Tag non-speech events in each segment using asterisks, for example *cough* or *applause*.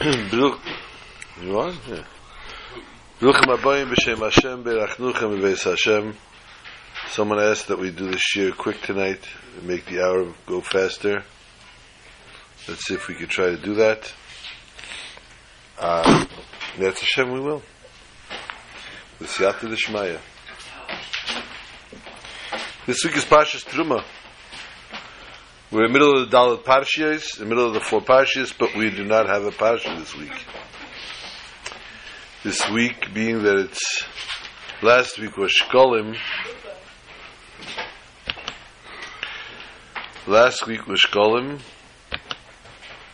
You want? Yeah. Baruchim Abayim b'Shem Hashem. Someone asked that we do the shir quick tonight make the hour go faster. Let's see if we could try to do that. Uh, that's Hashem, we will. With Siyata D'Shmaya. This week is Parshas Truma. We're in the middle of the Dalit Parshas, in the middle of the four Parshas, but we do not have a Parsha this week. This week, being that it's last week was Shkolim, last week was Shkolim,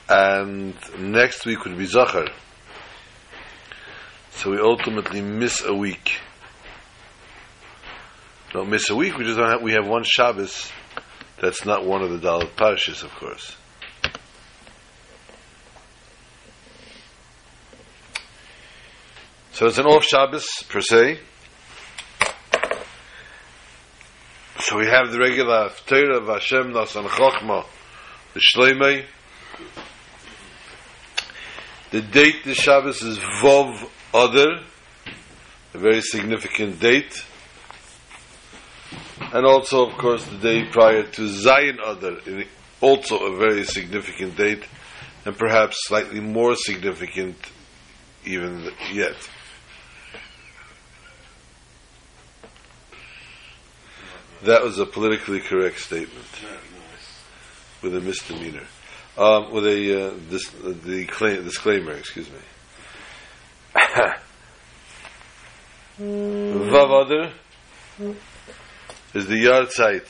and next week would be Zachar. So we ultimately miss a week. Don't miss a week, we just don't have, we have one Shabbos that's not one of the Dalit Parshas, of course. So it's an off Shabbos per se. So we have the regular Torah of Hashem Nasan Chochma, the Shleimei. The date the Shabbos is Vov Adar, a very significant date and also, of course, the day prior to Zayin Adar, also a very significant date, and perhaps slightly more significant even yet. That was a politically correct statement with a misdemeanor, um, with a uh, dis- uh, the claim, disclaimer. Excuse me. *laughs* Vav Adar is the yahrzeit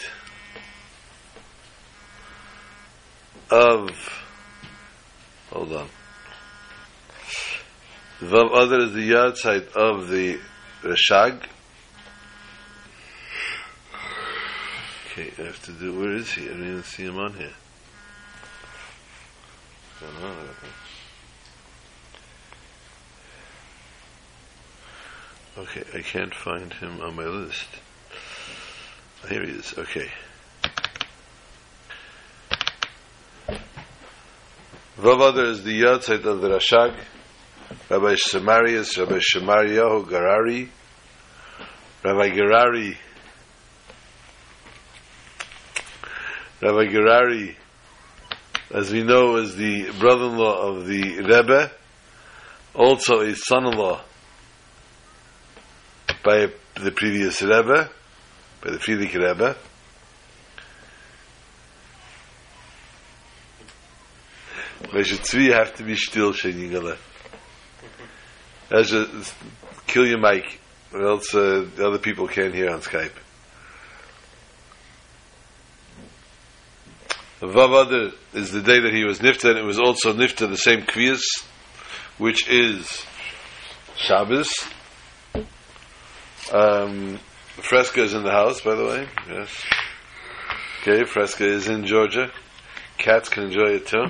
of hold on Vav Adar is the yahrzeit of the Rashag okay I have to do where is he I don't even see him on here? Okay, I can't find him on my list. Here he is. Okay. Vavadar is the yahrzeit of the Rashag. Rabbi Samarias, Rabbi Shemariyahu Gurary, Rabbi Gurary, Rabbi Gurary, as we know, is the brother-in-law of the Rebbe, also a son-in-law by the previous Rebbe, by the Frierdiker Rebbe. Welche Zwie have to be still, Shenigala. As a, kill your mic, or else uh, the other people can't hear on Skype. Vavada is the day that he was nifta, and it was also nifta the same kvias, which is Shabbos. Um, Fresca is in the house, by the way. Yes. Okay, Fresca is in Georgia. Cats can enjoy it too.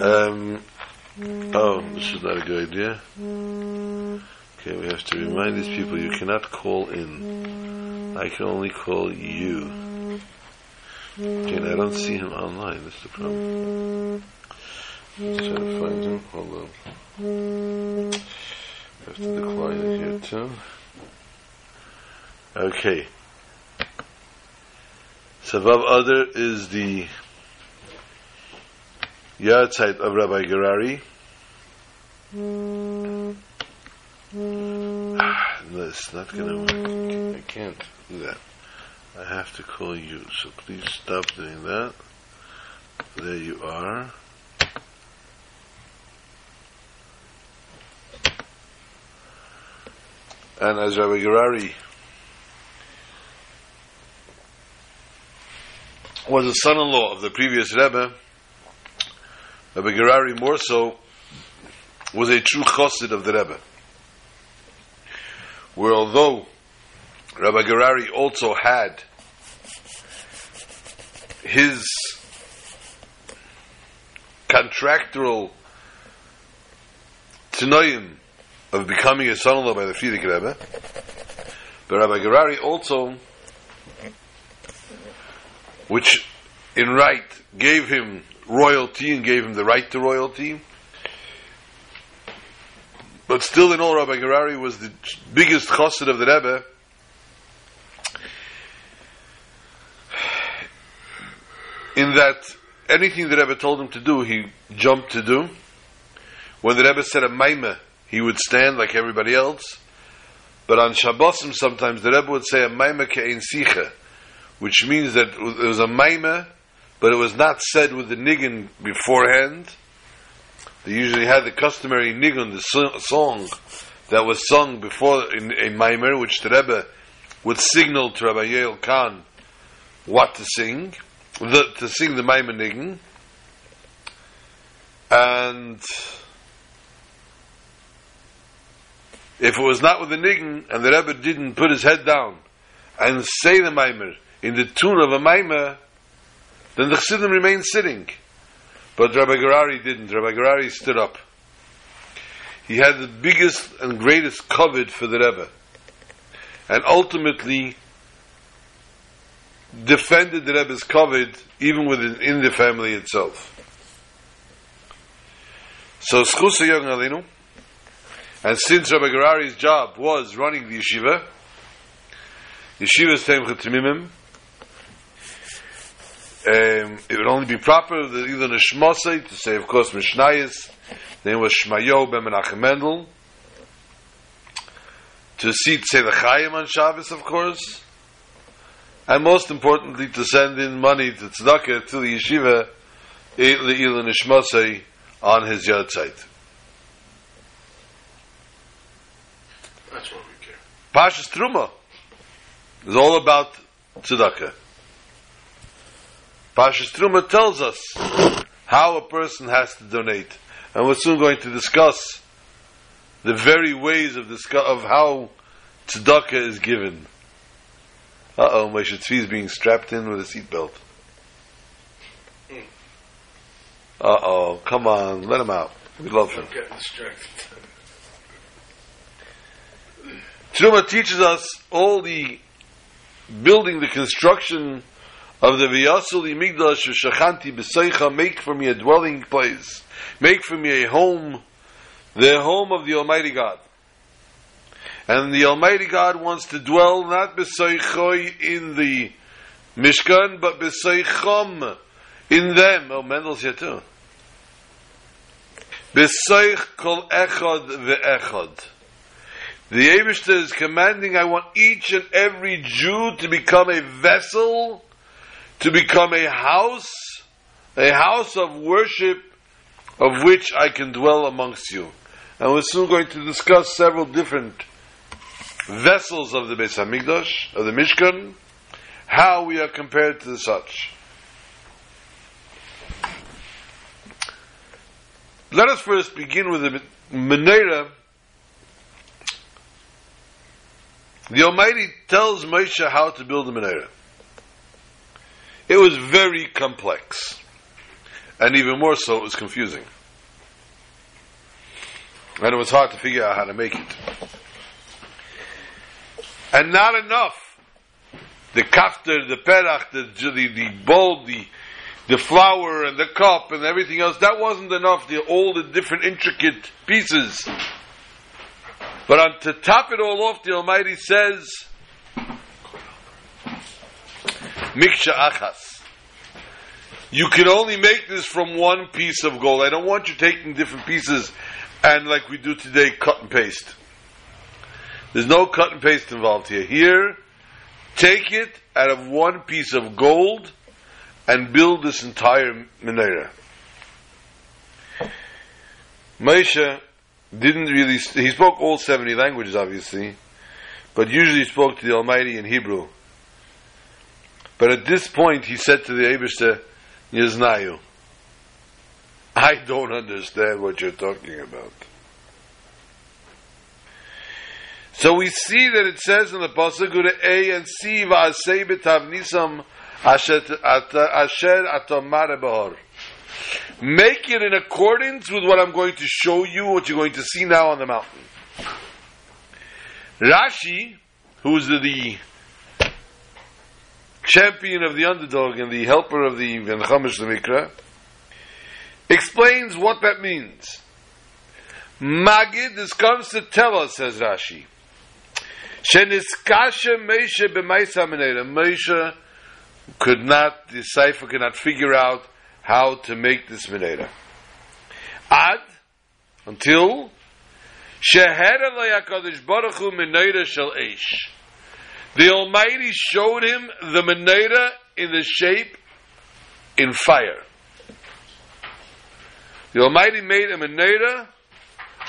Um, oh, this is not a good idea. Okay, we have to remind these people you cannot call in. I can only call you. Okay, I don't see him online. That's the problem. Let's try to find him. Hold on. Have to decline it here too. Okay. So Vav Adar is the yahrzeit of Rabbi Gurary. Ah, no, it's not going to work. I can't do that. I have to call you. So please stop doing that. There you are. And as Rabbi Gurary was a son-in-law of the previous Rebbe, Rabbi Gurary more so was a true chassid of the Rebbe. Where although Rabbi Gurary also had his contractual tanoim of becoming a son-in-law by the Frierdiker Rebbe. But Rabbi Gurary also, which in right, gave him royalty and gave him the right to royalty. But still, in all, Rabbi Gurary was the biggest chassid of the Rebbe. In that anything the Rebbe told him to do, he jumped to do. When the Rebbe said a maimah, he would stand like everybody else. But on Shabbosim, sometimes the Rebbe would say a maimah ke'en sicha, which means that it was a maimah, but it was not said with the niggin beforehand. They usually had the customary nigun, the song that was sung before in a maimer, which the Rebbe would signal to Rabbi Yoel Kahn what to sing, the, to sing the maimer nigun. And if it was not with the nigun, and the Rebbe didn't put his head down and say the maimer in the tune of a maimer, then the Chassidim remained sitting. But Rabbi Gurary didn't. Rabbi Gurary stood up. He had the biggest and greatest covet for the Rebbe. And ultimately defended the Rebbe's covet even within in the family itself. So Zechuso Yagen Aleinu, and since Rabbi Gurary's job was running the yeshiva, yeshiva's Tomchei Temimim, um, it would only be proper that either Nishmosei to say, of course, Mishnayis, then was Shmayo ben Menachem Mendel, to see say the Chayim on Shabbos, of course, and most importantly, to send in money to Tzedakah to the yeshiva, the Ilan Nishmosei on his yahrzeit. That's what we care. Pashas Truma is all about tzedakah. Pashas Truma tells us how a person has to donate, and we're soon going to discuss the very ways of discuss, of how tzedakah is given. Uh oh, Moshe Tzvi is being strapped in with a seatbelt. Uh oh, come on, let him out. We love him. I'm getting distracted. Truma teaches us all the building, the construction of the Vyasul Migdash Shachanti B'Seicha, make for me a dwelling place, make for me a home, the home of the Almighty God. And the Almighty God wants to dwell not B'Seichoi in the Mishkan, but B'Seichom in them. Oh, Mendel's here too. B'Seich kol echad ve'echad. The Abishter is commanding, I want each and every Jew to become a vessel, to become a house, a house of worship of which I can dwell amongst you. And we're soon going to discuss several different vessels of the Beis Hamikdash, of the Mishkan, how we are compared to the such. Let us first begin with the menorah. The Almighty tells Moshe how to build a menorah. It was very complex. And even more so, it was confusing. And it was hard to figure out how to make it. And not enough. The kaftor, the perach, the, the, the bowl, the, the flour and the cup and everything else, that wasn't enough. The, all the different intricate pieces. But on, to top it all off, the Almighty says, Miksha achas. You can only make this from one piece of gold. I don't want you taking different pieces and like we do today, cut and paste. There's no cut and paste involved here. Here, take it out of one piece of gold and build this entire menorah. Moshe didn't really, he spoke all 70 languages obviously, but usually spoke to the Almighty in Hebrew. But at this point he said to the Abishter, Yiznayu, I don't understand what you're talking about. So we see that it says in the pasuk A and C va'asei b'tavnisam asher atomare behor. Make it in accordance with what I'm going to show you, what you're going to see now on the mountain. Rashi, who is the, the champion of the underdog and the helper of the Venchamish Mikra, explains what that means. Magid, this comes to tell us, says Rashi. Sheniskasha Meisha b'maisa. Meisha could not decipher, could not figure out how to make this menera. Ad, until Shehera Layakadosh Baruch Hu menera shel eish. The Almighty showed him the menera in the shape in fire. The Almighty made a menera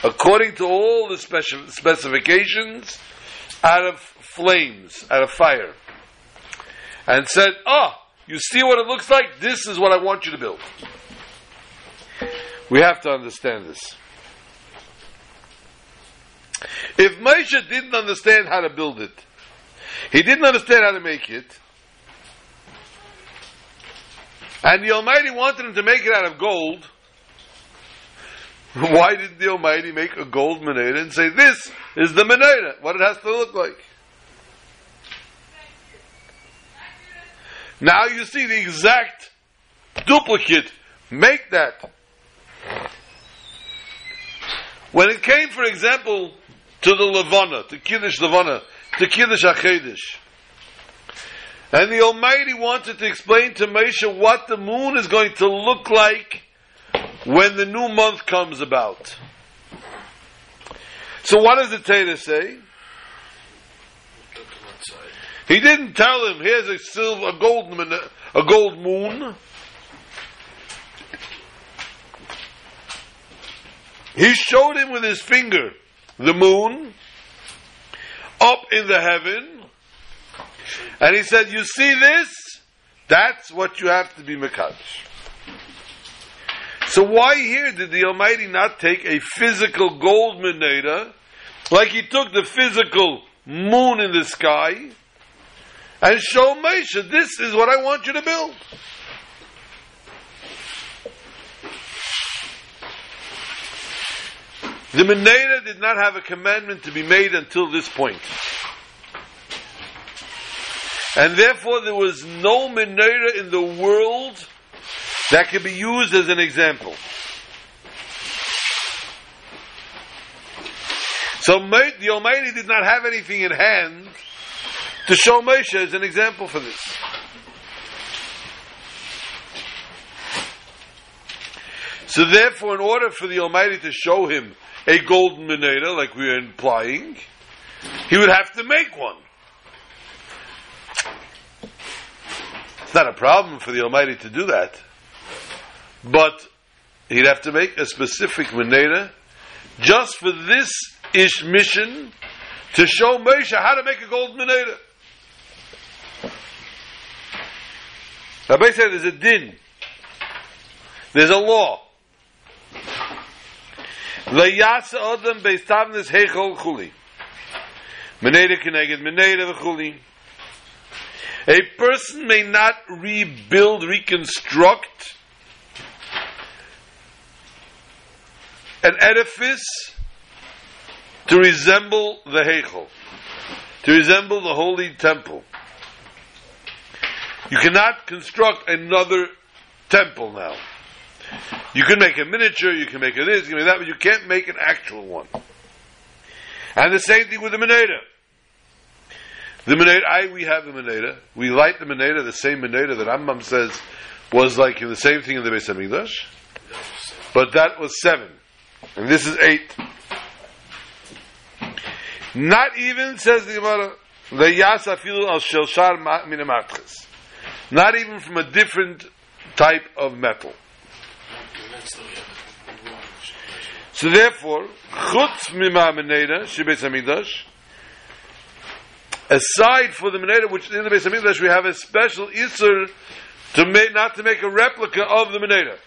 according to all the specifications out of flames, out of fire. And said, Oh, you see what it looks like? This is what I want you to build. We have to understand this. If Moshe didn't understand how to build it, he didn't understand how to make it, and the Almighty wanted him to make it out of gold, *laughs* why didn't the Almighty make a gold menorah and say, this is the menorah, what it has to look like? Now you see the exact duplicate. Make that. When it came, for example, to the Levana, to Kiddush Levana, to Kiddush HaChedesh, and the Almighty wanted to explain to Moshe what the moon is going to look like when the new month comes about. So what does the Torah say? He didn't tell him, here's a silver, a gold, a gold moon. He showed him with his finger the moon up in the heaven. And he said, you see this? That's what you have to be Mekadosh. So why here did the Almighty not take a physical gold menorah, like he took the physical moon in the sky, and show Moshe, this is what I want you to build. The Menorah did not have a commandment to be made until this point. And therefore there was no Menorah in the world that could be used as an example. So the Almighty did not have anything in hand to show Moshe as an example for this. So therefore, in order for the Almighty to show him a golden menorah, like we are implying, he would have to make one. It's not a problem for the Almighty to do that, but he'd have to make a specific menorah just for this ish mission to show Moshe how to make a golden menorah. Rabbi said there's a din. There's a law. Beisavnis heichol chuli. Meneda keneged meneda. A person may not rebuild, reconstruct an edifice to resemble the Heichel, to resemble the holy temple. You cannot construct another temple now. You can make a miniature, you can make a this, you can make that, but you can't make an actual one. And the same thing with the Menorah. The Menorah, I, we have the Menorah. We light the Menorah, the same Menorah that Rambam says was like the same thing in the Beis Hamikdash. But that was seven. And this is eight. Not even, says the Gemara, the Yas al shelshar min. Not even from a different type of metal. So therefore, chutz mima meneda shebeis hamikdash. Aside for the meneda, which in the Beis Hamikdash we have a special isur to make not to make a replica of the meneda.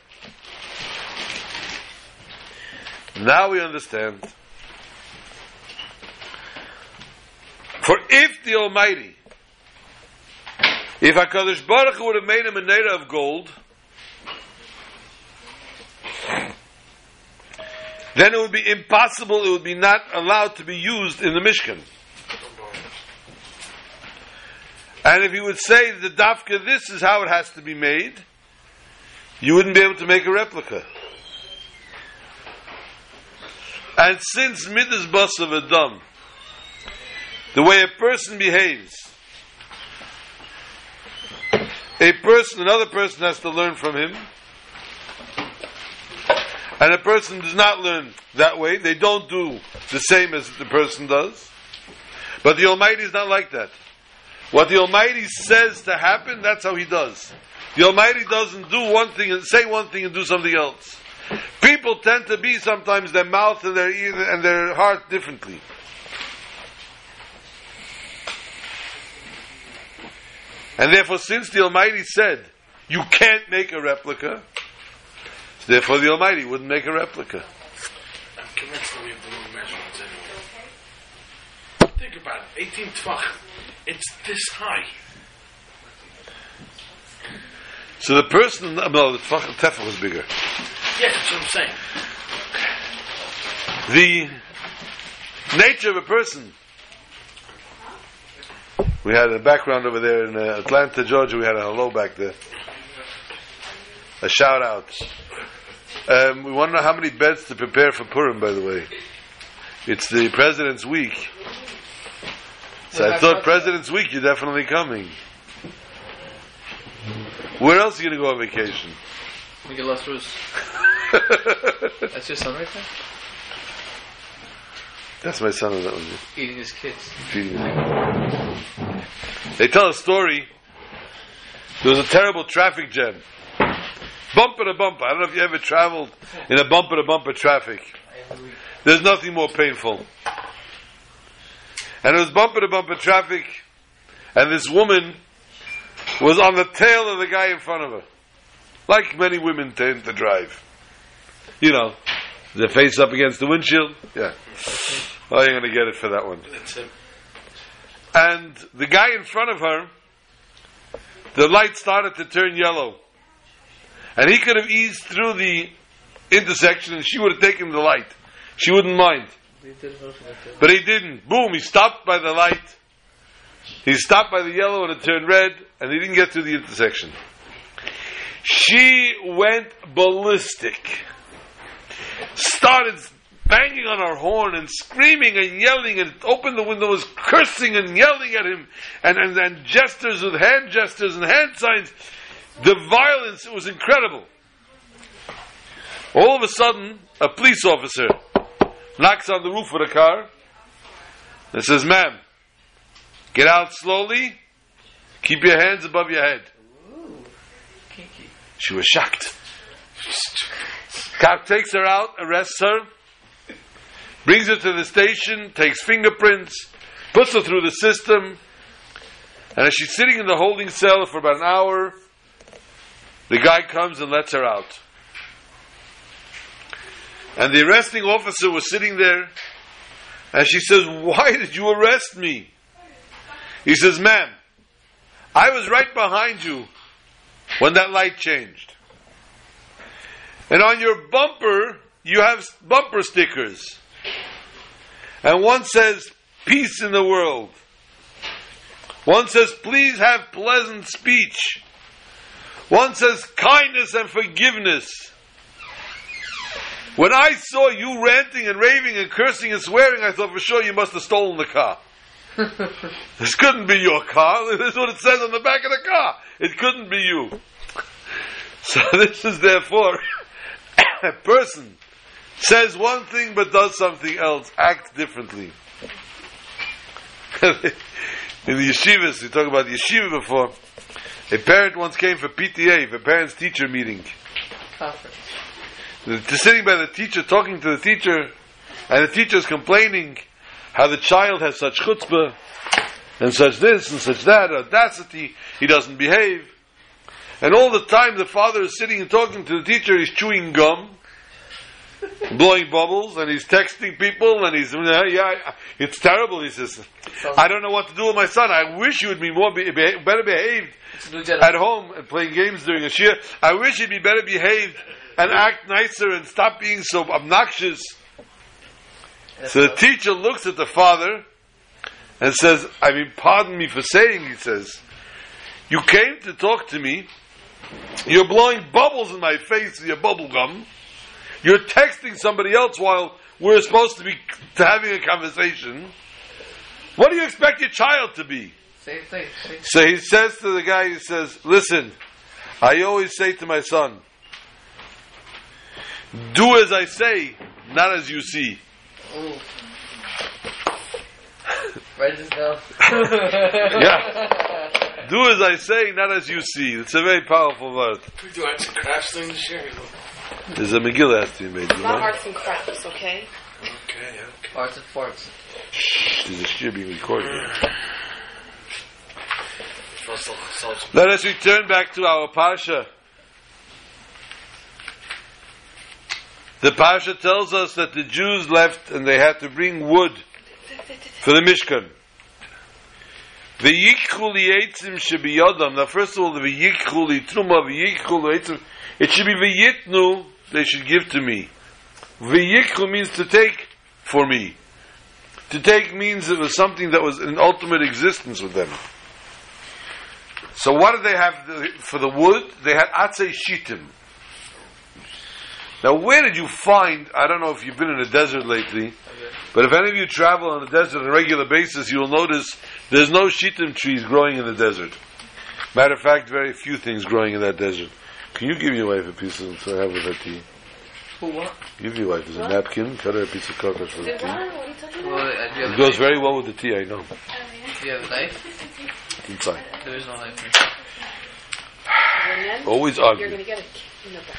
Now we understand. For if the Almighty, if Hakadosh Baruch Hu would have made a meneda of gold, then it would be impossible, it would be not allowed to be used in the Mishkan. And if you would say the dafka, this is how it has to be made, you wouldn't be able to make a replica. And since midas bus of Adam, the way a person behaves, a person, another person has to learn from him, and a person does not learn that way. They don't do the same as the person does. But the Almighty is not like that. What the Almighty says to happen, that's how He does. The Almighty doesn't do one thing and say one thing and do something else. People tend to be sometimes their mouth and their ear and their heart differently. And therefore, since the Almighty said you can't make a replica, therefore the Almighty wouldn't make a replica. I'm convinced that we have the wrong measurements anyway. Think about it. 18 tefach. It's this high. So the person, no, the tefach was bigger. Yeah, that's what I'm saying. The nature of a person. We had a background over there in uh, Atlanta, Georgia. We had a hello back there. A shout out. Um, we want to know how many beds to prepare for Purim, by the way. It's the President's Week. So I thought President's Week, you're definitely coming. Where else are you going to go on vacation? We get Las. *laughs* That's your son right there? That's my son on that one. Eating his kids. Feeding him. They tell a story. There was a terrible traffic jam. Bumper to bumper. I don't know if you ever traveled in a bumper to bumper traffic. There's nothing more painful. And it was bumper to bumper traffic, and this woman was on the tail of the guy in front of her. Like many women tend to drive. You know, their face up against the windshield. Yeah. Oh, you're going to get it for that one. And the guy in front of her, the light started to turn yellow. And he could have eased through the intersection and she would have taken the light. She wouldn't mind. But he didn't. Boom, he stopped by the light. He stopped by the yellow and it turned red, and he didn't get through the intersection. She went ballistic. Started banging on her horn and screaming and yelling and opened the windows, cursing and yelling at him and, and, and gestures with hand gestures and hand signs. The violence, it was incredible. All of a sudden, a police officer knocks on the roof of the car and says, Ma'am, get out slowly, keep your hands above your head. She was shocked. Cop takes her out, arrests her, brings her to the station, takes fingerprints, puts her through the system, and as she's sitting in the holding cell for about an hour, the guy comes and lets her out. And the arresting officer was sitting there, and she says, Why did you arrest me? He says, Ma'am, I was right behind you when that light changed. And on your bumper, you have bumper stickers. And one says, Peace in the world. One says, Please have pleasant speech. One says, Kindness and forgiveness. When I saw you ranting and raving and cursing and swearing, I thought for sure you must have stolen the car. *laughs* this couldn't be your car. *laughs* This is what it says on the back of the car. It couldn't be you. So *laughs* this is therefore *coughs* a person says one thing but does something else, acts differently. *laughs* In the yeshivas, we talked about yeshiva before. A parent once came for PTA, for parents teacher meeting. Conference. The, sitting by the teacher, talking to the teacher, and the teacher is complaining how the child has such chutzpah, and such this, and such that, audacity, he doesn't behave. And all the time the father is sitting and talking to the teacher, he's chewing gum, *laughs* blowing bubbles, and he's texting people, and he's, yeah, it's terrible, he says. I don't know what to do with my son. I wish he would be more, be, be, better behaved It's a new at home and playing games during a shir. I wish he'd be better behaved and act nicer and stop being so obnoxious. So the teacher looks at the father and says, I mean, pardon me for saying, he says, You came to talk to me. You're blowing bubbles in my face with your bubble gum. You're texting somebody else while we're supposed to be having a conversation. What do you expect your child to be? Same thing. Same So he says to the guy, he says, Listen, I always say to my son, do as I say, not as you see. Ooh. Write. *laughs* Yeah. Do as I say, not as you see. It's a very powerful word. We do arts and crafts thing this year. There's a Megillah has to be made. You Not know? arts and crafts, okay? Okay, okay. Arts and farts. Shh, There's a shir being recorded. First of all, so- Let us return back to our parsha. The parsha tells us that the Jews left and they had to bring wood for the Mishkan. The V'yikhu li'etzim shebiyodam. Now, first of all, the v'yikhu li'truma, v'yikhu li'etzim. It should be v'yitnu, they should give to me. V'yikhu means to take for me. To take means it was something that was in ultimate existence with them. So what did they have for the wood? They had atzei shitim. Now, where did you find? I don't know if you've been in a desert lately, but if any of you travel on the desert on a regular basis, you will notice there's no shitim trees growing in the desert. Matter of fact, very few things growing in that desert. Can you give your wife a piece of to have with her tea? Who what? Give your wife as a napkin. Cut her a piece of coconut for the What? tea. What are you talking Well, about? uh, do you have It goes knife? very well with the tea. I know. Do you have a knife? Inside. There is no knife here. And then Always you're argue. going to get a in the butt.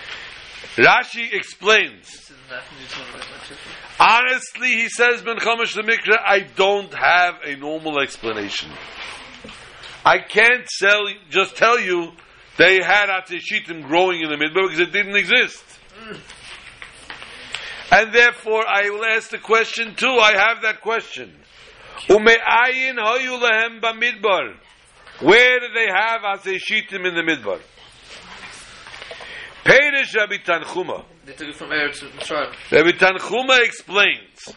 Rashi explains. This is not this one like my chicken. Honestly, he says, Ben Chumash the Mikra, I don't have a normal explanation. I can't sell, just tell you they had Ateshitim growing in the Midbar because it didn't exist. And therefore, I will ask the question too. I have that question. Ume'ayin hoyu lehem b'midbar. Where do they have Ateshitim in the Midbar? Perish Rabbi Tanchuma. They took it from Eretz Mitzrayim. Rabbi Tanchuma explains.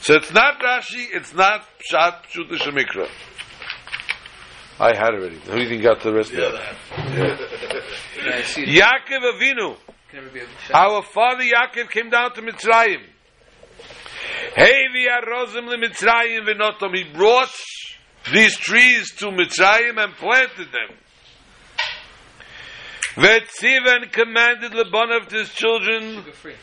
So it's not Rashi, it's not Pshat Pshuta Shemikra. I had already. Who do you think got the rest of Yeah, that? that. Yeah, it. Yaakov Avinu, Can never be able to shout. our father Yaakov came down to Mitzrayim. Hey, vi arozim le Mitzrayim v'notom. He brought these trees to Mitzrayim and planted them. Vetzivan commanded Lebanov to his children Sugar free.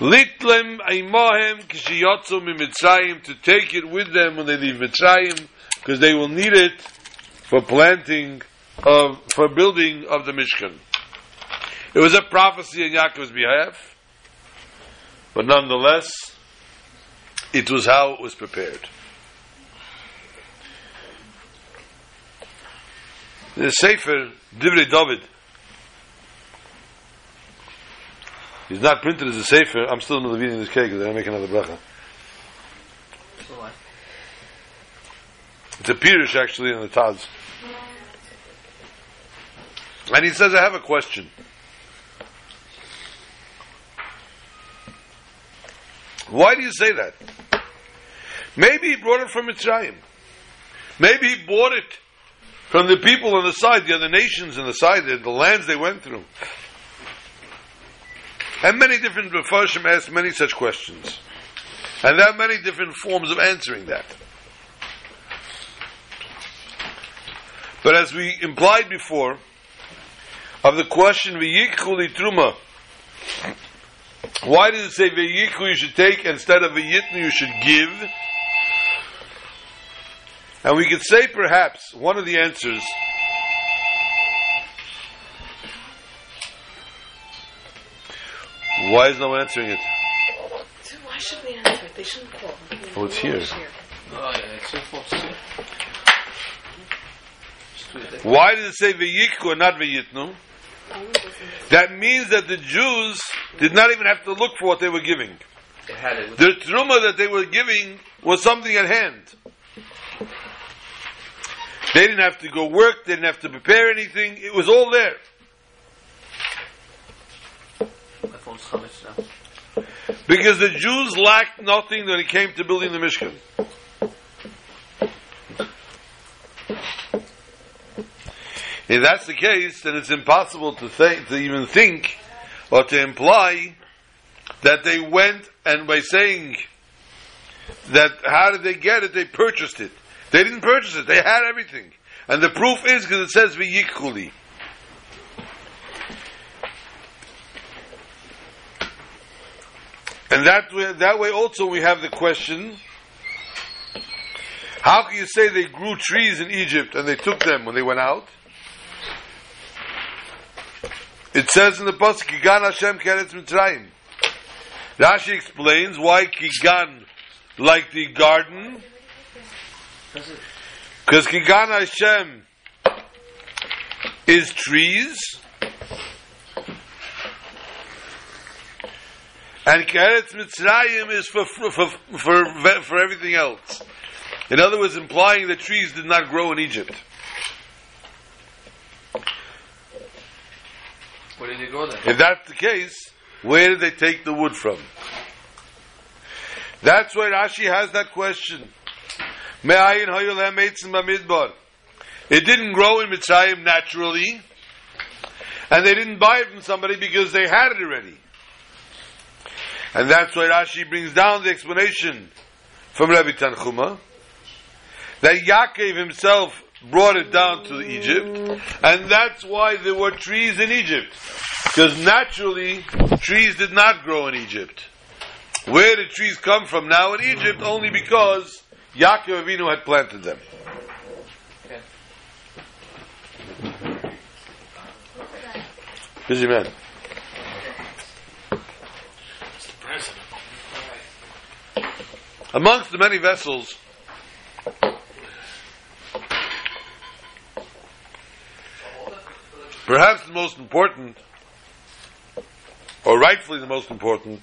Litlem Aimohem Kishiyotzu Mitzrayim to take it with them when they leave Mitzrayim because they will need it for planting of for building of the Mishkan. It was a prophecy on Yaakov's behalf, but nonetheless, it was how it was prepared. The Sefer Divrei David He's not printed as a sefer. I'm still in the eating this cake. Then I make another bracha. So why? It's a Pirush actually in the Taz. And he says, I have a question. Why do you say that? Maybe he brought it from Mitzrayim. Maybe he bought it from the people on the side, the other nations on the side, the, lands they went through. And many different Mepharshim asked many such questions. And there are many different forms of answering that. But as we implied before, of the question v'yikhu li truma, why does it say v'yikhu you should take instead of v'yitnu you should give? And we could say perhaps one of the answers Why is no one answering it? So why should we answer it? They shouldn't call. Oh, it's No here. Oh, yeah, it's your fault, too. Just do it there. Why did it say v'yikhu and not v'yitnu? No one doesn't. That means that the Jews did not even have to look for what they were giving. They had it. The truma that they were giving was something at hand. They didn't have to go work, they didn't have to prepare anything, it was all there. my phone's comments now. Because the Jews lacked nothing when it came to building the Mishkan. If that's the case, then it's impossible to think, to even think, or to imply that they went and by saying that how did they get it? They purchased it. They didn't purchase it. They had everything, and the proof is because it says v'yikuli. And that way, that way also we have the question: How can you say they grew trees in Egypt and they took them when they went out? It says in the pasuk, "Kigan Hashem keretz Mitzrayim." Rashi explains why Kigan, like the garden, because Kigan Hashem is trees, and Keretz Mitzrayim is for for, for for for everything else. In other words, implying that trees did not grow in Egypt. If that's the case, where did they take the wood from? That's why Rashi has that question. It didn't grow in Mitzrayim naturally, and they didn't buy it from somebody because they had it already. And that's why Rashi brings down the explanation from Rabbi Tanchuma that Yaakov himself brought it down to Egypt, and that's why there were trees in Egypt. Because naturally, trees did not grow in Egypt. Where did trees come from now in Egypt? Only because Yaakov Avinu had planted them. Busy man. Amongst the many vessels, perhaps the most important, or rightfully the most important,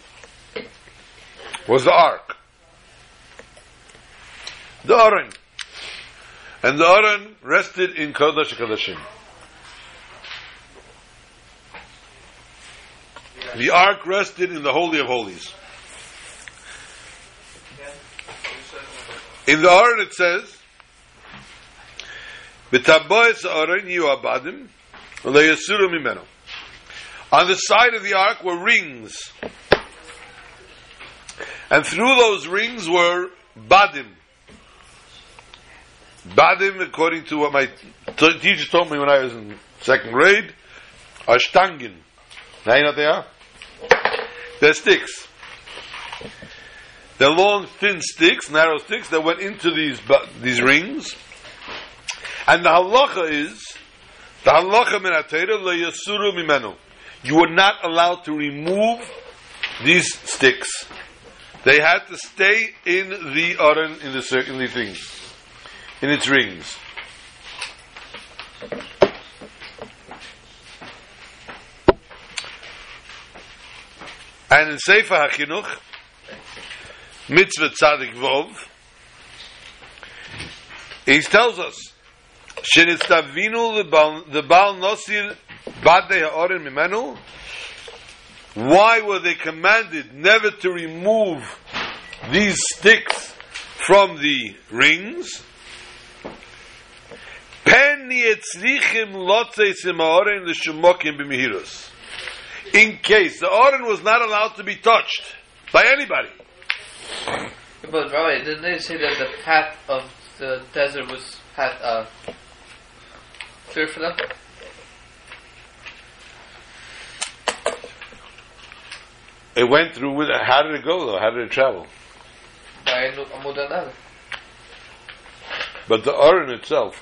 was the ark. The Aron. And the Aron rested in Kodesh HaKodeshim. The ark rested in the Holy of Holies. In the Aron it says, "B'tabois Aron yu abadim, le'yasuru mimeno." On the side of the ark were rings, and through those rings were badim. Badim, according to what my t- teacher told me when I was in second grade, are stangin. Now you know what they are? They're sticks. They're long, thin sticks, narrow sticks that went into these these rings. And the halacha is the halacha min atayra yasuru mimenu. You were not allowed to remove these sticks. They had to stay in the aron in the in the things, in its rings. And in Sefer HaChinuch, Mitzvah Tzadik Vov, he tells us, The Baal Nosir Badei Ha'oren Mimenu, why were they commanded never to remove these sticks from the rings? In case the oren was not allowed to be touched by anybody. But Rabbi, didn't they say that the path of the desert was path uh, clear for them? It went through with how did it go though? How did it travel? By Amud Anan. But the oren itself,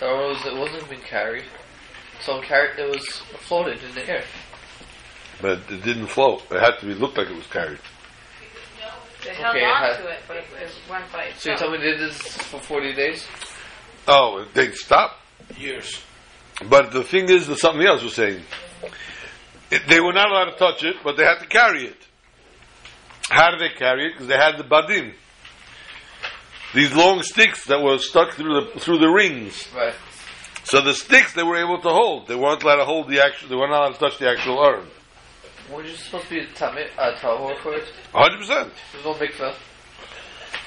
The was it wasn't being carried. So carried it was floated in the air. but it didn't float. It had to be looked like it was carried. They held Okay, on it to it, but it, it went by So you itself. tell me they did this for forty days? Oh, they stopped. Years. But the thing is, that something else was saying. It, they were not allowed to touch it, but they had to carry it. How did they carry it? Because they had the badim. These long sticks that were stuck through the through the rings. Right. So the sticks they were able to hold. They weren't allowed to hold the actual. They weren't allowed to touch the actual urn. Were you supposed to be tamid uh, tahor for it? Hundred percent. There's no mikveh.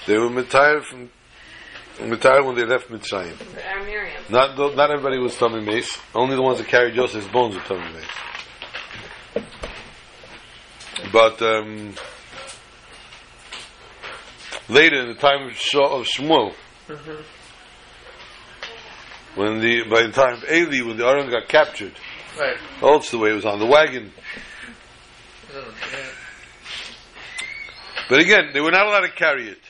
They were retired from Mitar when they left Mitzrayim. For our Miriam. Not not everybody was tamei meis. Only the ones that carried Joseph's bones were tamei meis. But um, later, in the time of, Sh- of Shmuel, when the by the time of Eli, when the Aron got captured, Right. also the way it was on the wagon. Yeah. But again, they were not allowed to carry it.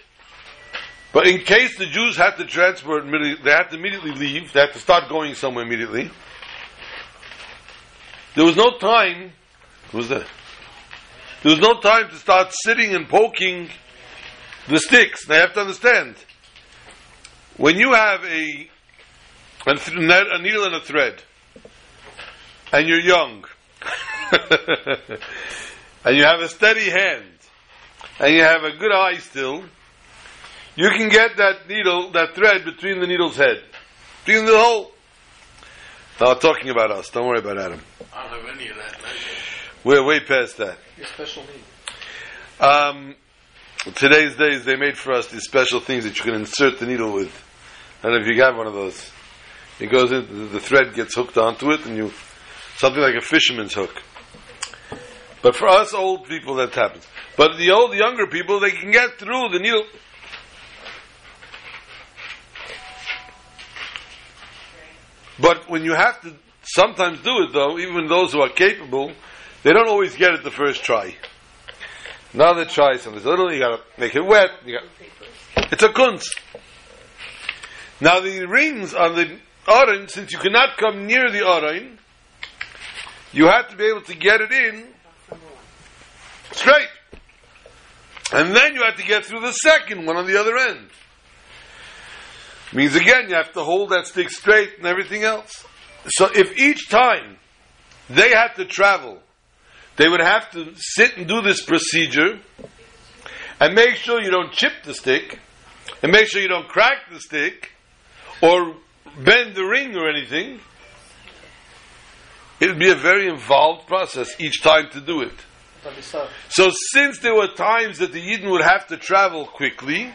But in case the Jews had to transfer they had to immediately leave. They had to start going somewhere immediately. There was no time. Was that? There was no time to start sitting and poking the sticks. They have to understand. When you have a a, th- a needle and a thread, and you're young, *laughs* and you have a steady hand, and you have a good eye still, you can get that needle, that thread between the needle's head, between the hole. Now, talking about us. Don't worry about Adam. I don't have any of that. We're way past that. Your special need. Um, today's days, they made for us these special things that you can insert the needle with. I don't know if you got one of those. It goes in, the- the thread gets hooked onto it, and you, something like a fisherman's hook. But for us old people, that happens. But the old, younger people, they can get through the needle. But when you have to sometimes do it, though, even those who are capable, they don't always get it the first try. Now they try something little, you gotta make it wet. You got, it's a kunst. Now the rings on the orange, since you cannot come near the orange, you have to be able to get it in straight. And then you have to get through the second one on the other end. Means again, you have to hold that stick straight and everything else. So if each time they had to travel, they would have to sit and do this procedure and make sure you don't chip the stick and make sure you don't crack the stick or bend the ring or anything. It would be a very involved process each time to do it. So. Since there were times that the Yidden would have to travel quickly,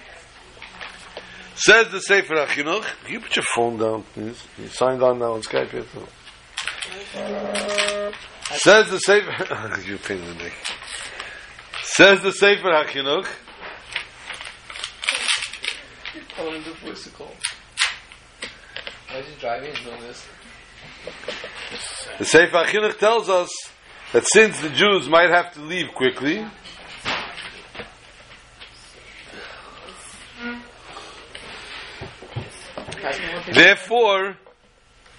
says the Sefer HaChinuch, can you put your phone down, please? You signed on now on Skype yet? No. Says the Sefer, *laughs* oh, you pain in the neck. Says the Sefer HaChinuch, I want to do to call. Imagine driving and doing this. the Sefer HaChinuch tells us that since the Jews might have to leave quickly, therefore,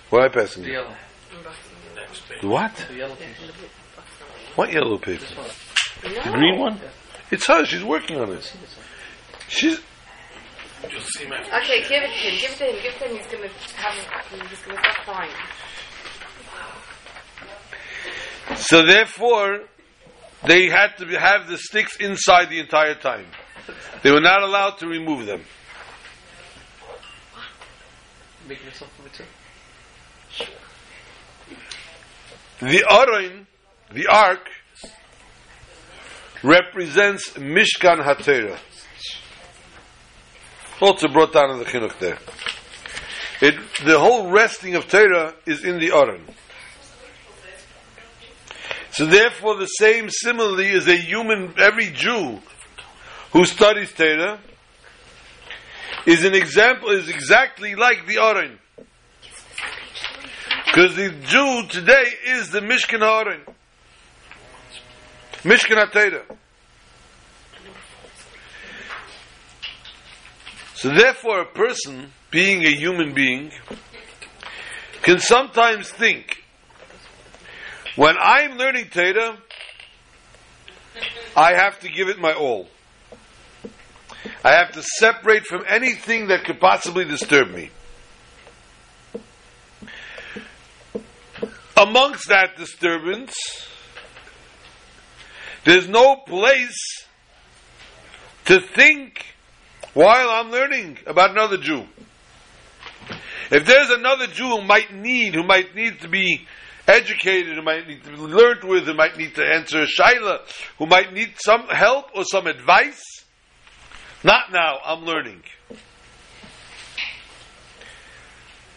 what am I passing The yellow. Next what? The yellow paper. What yellow paper? This. The green one? It's her, she's working on it. See this. She's, You'll see my Okay, give it to him. Give it to him. Give it to him. He's gonna have. It. He's gonna stop crying. So therefore, they had to be, have the sticks inside the entire time. They were not allowed to remove them. Yourself me too. The Aron, the ark, represents Mishkan HaTorah. Also brought down in the Chinuch there. It, the whole resting of Torah is in the Aron. So therefore, the same similarly is a human, every Jew who studies Torah is an example, is exactly like the Aron. Because the Jew today is the Mishkan Haaron. Mishkan HaTorah. So therefore a person, being a human being, can sometimes think, when I'm learning Torah, I have to give it my all. I have to separate from anything that could possibly disturb me. amongst that disturbance, there's no place to think while I'm learning about another Jew. If there's another Jew who might need, who might need to be educated, who might need to be learned with, who might need to answer a shaila, who might need some help or some advice, not now, I'm learning.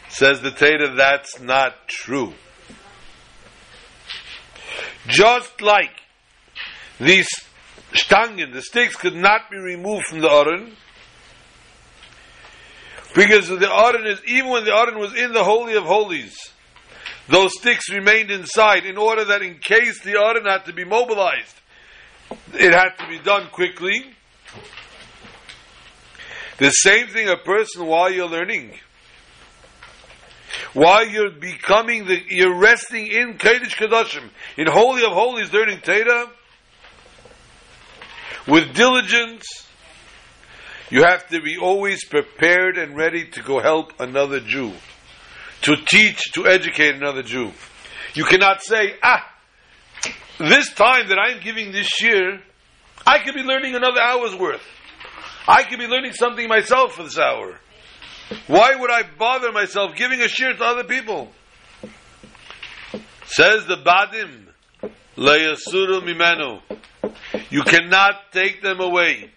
Says the Torah, that's not true. Just like these stangen, the sticks could not be removed from the Aron, because the Aron is, even when the Aron was in the Holy of Holies, those sticks remained inside in order that in case the Aron had to be mobilized, it had to be done quickly. The same thing a person while you're learning. While you're becoming the, you're resting in Kodesh Kodashim, in Holy of Holies learning Torah, with diligence, you have to be always prepared and ready to go help another Jew, to teach, to educate another Jew. You cannot say, ah, this time that I'm giving this year, I could be learning another hour's worth. I could be learning something myself for this hour. Why would I bother myself giving a shiur to other people? Says the Badim, Layasuru Mimenu. You cannot take them away.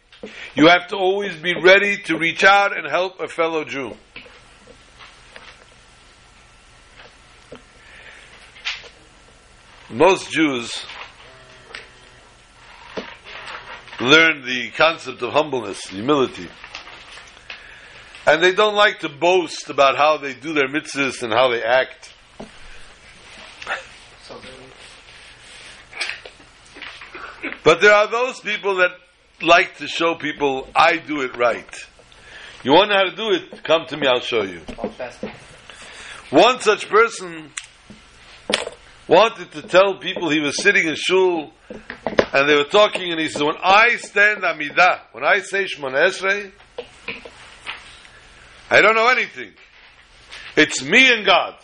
You have to always be ready to reach out and help a fellow Jew. Most Jews learn the concept of humbleness, humility. And they don't like to boast about how they do their mitzvahs and how they act. But there are those people that like to show people, I do it right. You want to know how to do it? Come to me, I'll show you. One such person wanted to tell people he was sitting in shul and they were talking and he says, when I stand Amidah, when I say Shemona Esrei, I don't know anything. It's me and God.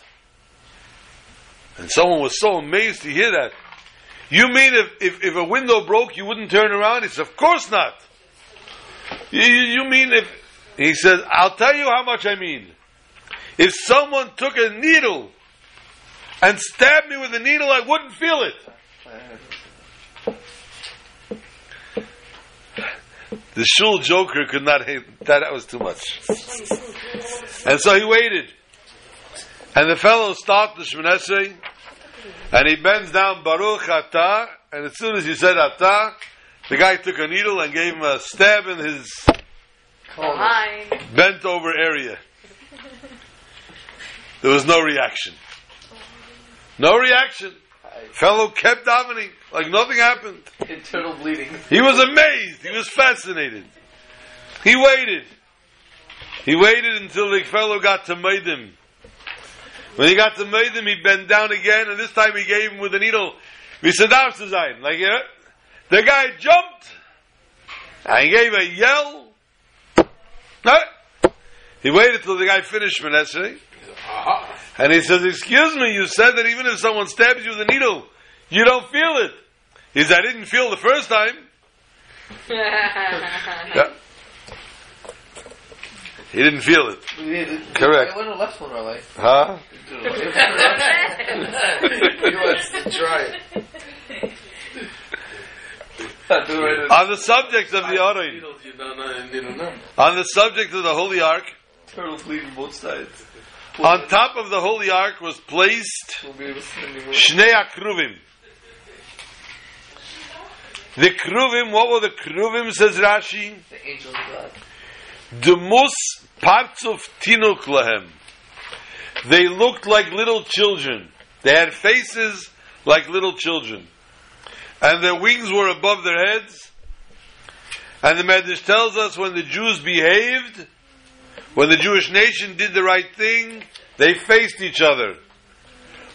And someone was so amazed to hear that. You mean if, if, if a window broke, you wouldn't turn around? He says, Of course not. You, you mean if. He says, I'll tell you how much I mean. If someone took a needle and stabbed me with a needle, I wouldn't feel it. The shul joker could not hate that. That was too much. And so he waited. And the fellow stopped the Shemon and he bends down Baruch Ata, and as soon as he said Ata, the guy took a needle and gave him a stab in his bent over area. There was no reaction. No reaction. Fellow kept davening like nothing happened. Internal bleeding. He was amazed. He was fascinated. He waited. He waited until the fellow got to Maidim. When he got to Maidim, he bent down again, and this time he gave him with a needle. We said, Like, yeah. The guy jumped, and he gave a yell. He waited till the guy finished Menashe. And he says, Excuse me, you said that even if someone stabs you with a needle, you don't feel it. He said, I didn't feel the first time. *laughs* Yeah. He didn't feel it. Correct. I went to left one, right? Huh? He wants to try it. On the subject of the Aron, Needles, you don't know, you don't know. on the subject of the Holy Ark, Internal bleeding both sides. On top of the Holy Ark was placed Won't be able to see anymore. Shnei Akruvim. The Kruvim, what were the Kruvim, says Rashi? The angel of God. Demus partzuf tinuk lahem. They looked like little children. They had faces like little children. And their wings were above their heads. And the Medrash tells us when the Jews behaved, when the Jewish nation did the right thing, they faced each other.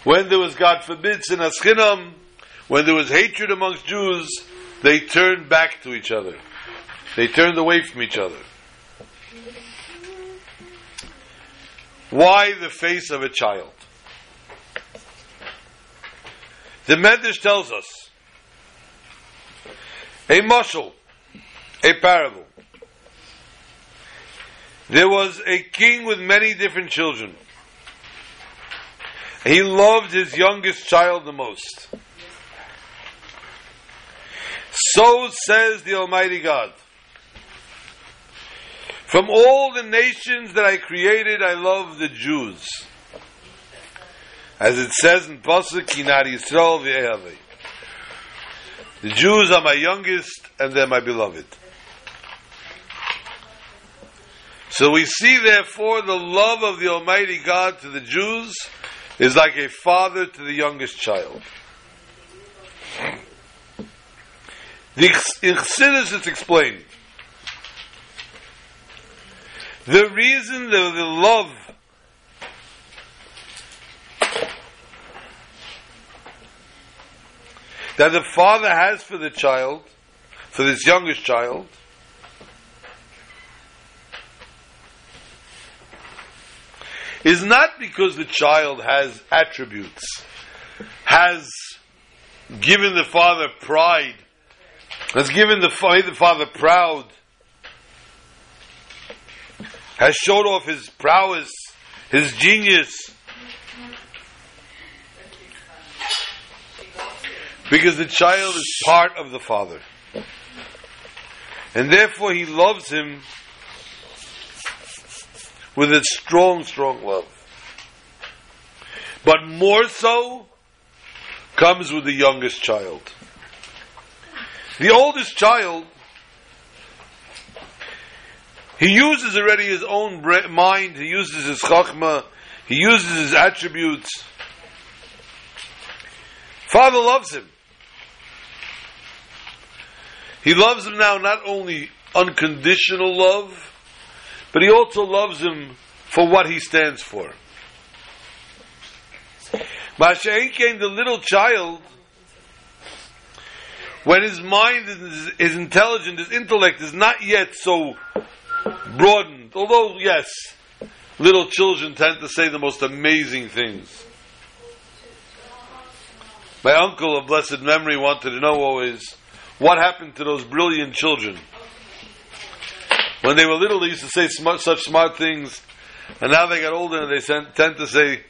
When there was, God forbid, sinas chinam, when there was hatred amongst Jews, they turned back to each other. They turned away from each other. Why the face of a child? The Medrash tells us a mushal, a parable. There was a king with many different children. He loved his youngest child the most. So says the Almighty God. From all the nations that I created, I love the Jews. As it says in Pasuk, Kinar Yisrael v'ehavei. The Jews are my youngest and they're my beloved. So we see therefore the love of the Almighty God to the Jews is like a father to the youngest child. The, in Chassidus it's explained. The reason that the love that the father has for the child, for this youngest child, is not because the child has attributes, has given the father pride, has given the, the father proud, has showed off his prowess, his genius. Because the child is part of the father. And therefore he loves him with its strong, strong love. But more so comes with the youngest child. The oldest child, he uses already his own mind, he uses his chachma, he uses his attributes. Father loves him. He loves him now not only unconditional love, but he also loves him for what he stands for. Masha'in the little child, when his mind, is, his intelligence, his intellect is not yet so broadened, although, yes, little children tend to say the most amazing things. My uncle of blessed memory wanted to know always what happened to those brilliant children. When they were little, they used to say smart, such smart things, and now they got older and they sent, tend to say,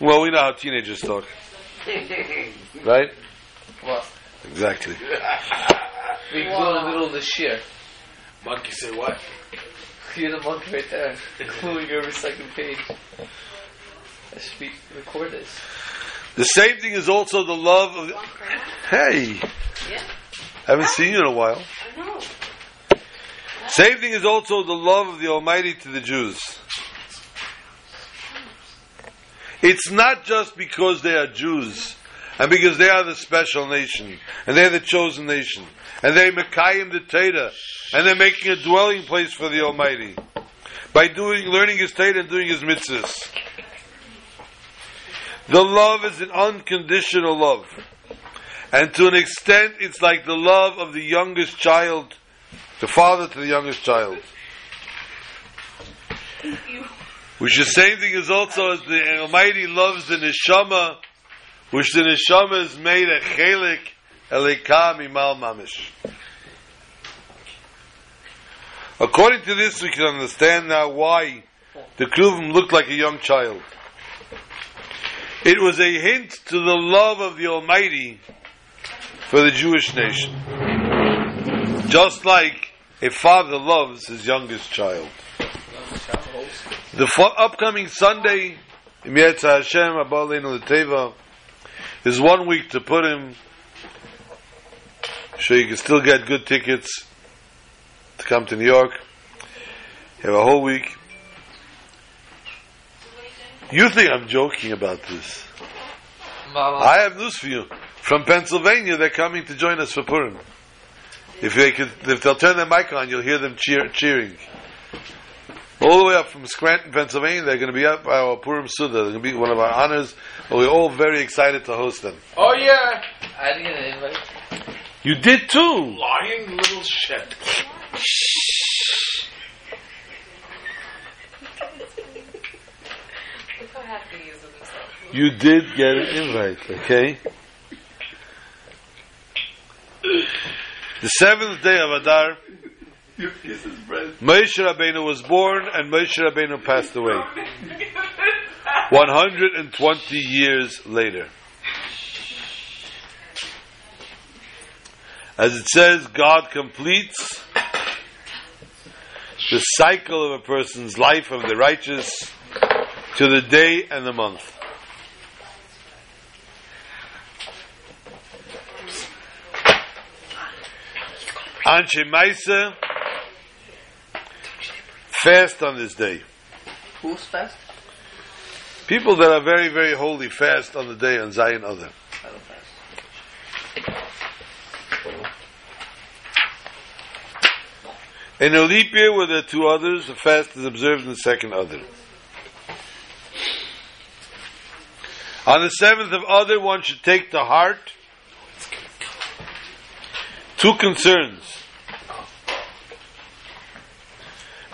well, we know how teenagers talk. *laughs* right? What? Exactly. *laughs* We go in the middle of the shiur. Monkey say what? You're the monkey right there. Including your second page. I should be record this. The same thing is also the love of. Hey, Yeah, haven't seen you in a while. I know. Same thing is also the love of the Almighty to the Jews. It's not just because they are Jews and because they are the special nation and they're the chosen nation and they're Mekayim the Torah and they're making a dwelling place for the Almighty by doing, learning His Torah and doing His mitzvahs. The love is an unconditional love. And to an extent, it's like the love of the youngest child, the father to the youngest child. Which the same thing is also as the Almighty loves the neshama, which the neshama is made a chelek Elokah mima'al mamash. According to this, we can understand now why the Kruvim looked like a young child. It was a hint to the love of the Almighty for the Jewish nation. Just like a father loves his youngest child. The upcoming Sunday, Hashem, Abba Leinu L'Teva, is one week to put him, so you can still get good tickets to come to New York. You have a whole week. You think I'm joking about this? Mama. Uh, I have news for you. From Pennsylvania, they're coming to join us for Purim. If they could, if they'll turn their mic on, you'll hear them cheer, cheering. All the way up from Scranton, Pennsylvania, they're going to be up by our Purim Seudah. They're going to be one of our honors. We're all very excited to host them. Oh yeah, I didn't get an invite. You did too. lying little shit. Look how happy he is with himself. You did get an invite, okay? The seventh day of Adar, Moshe Rabbeinu was born and Moshe Rabbeinu passed away. 120 years later. As it says, God completes the cycle of a person's life of the righteous to the day and the month. Anshei Ma'aseh fast on this day. Who's fast? People that are very, very holy fast on the day on Zayin Adar. I don't fast. In a leap year where there are two Adars, the fast is observed in the second Adar. On the seventh of Adar, one should take to heart two concerns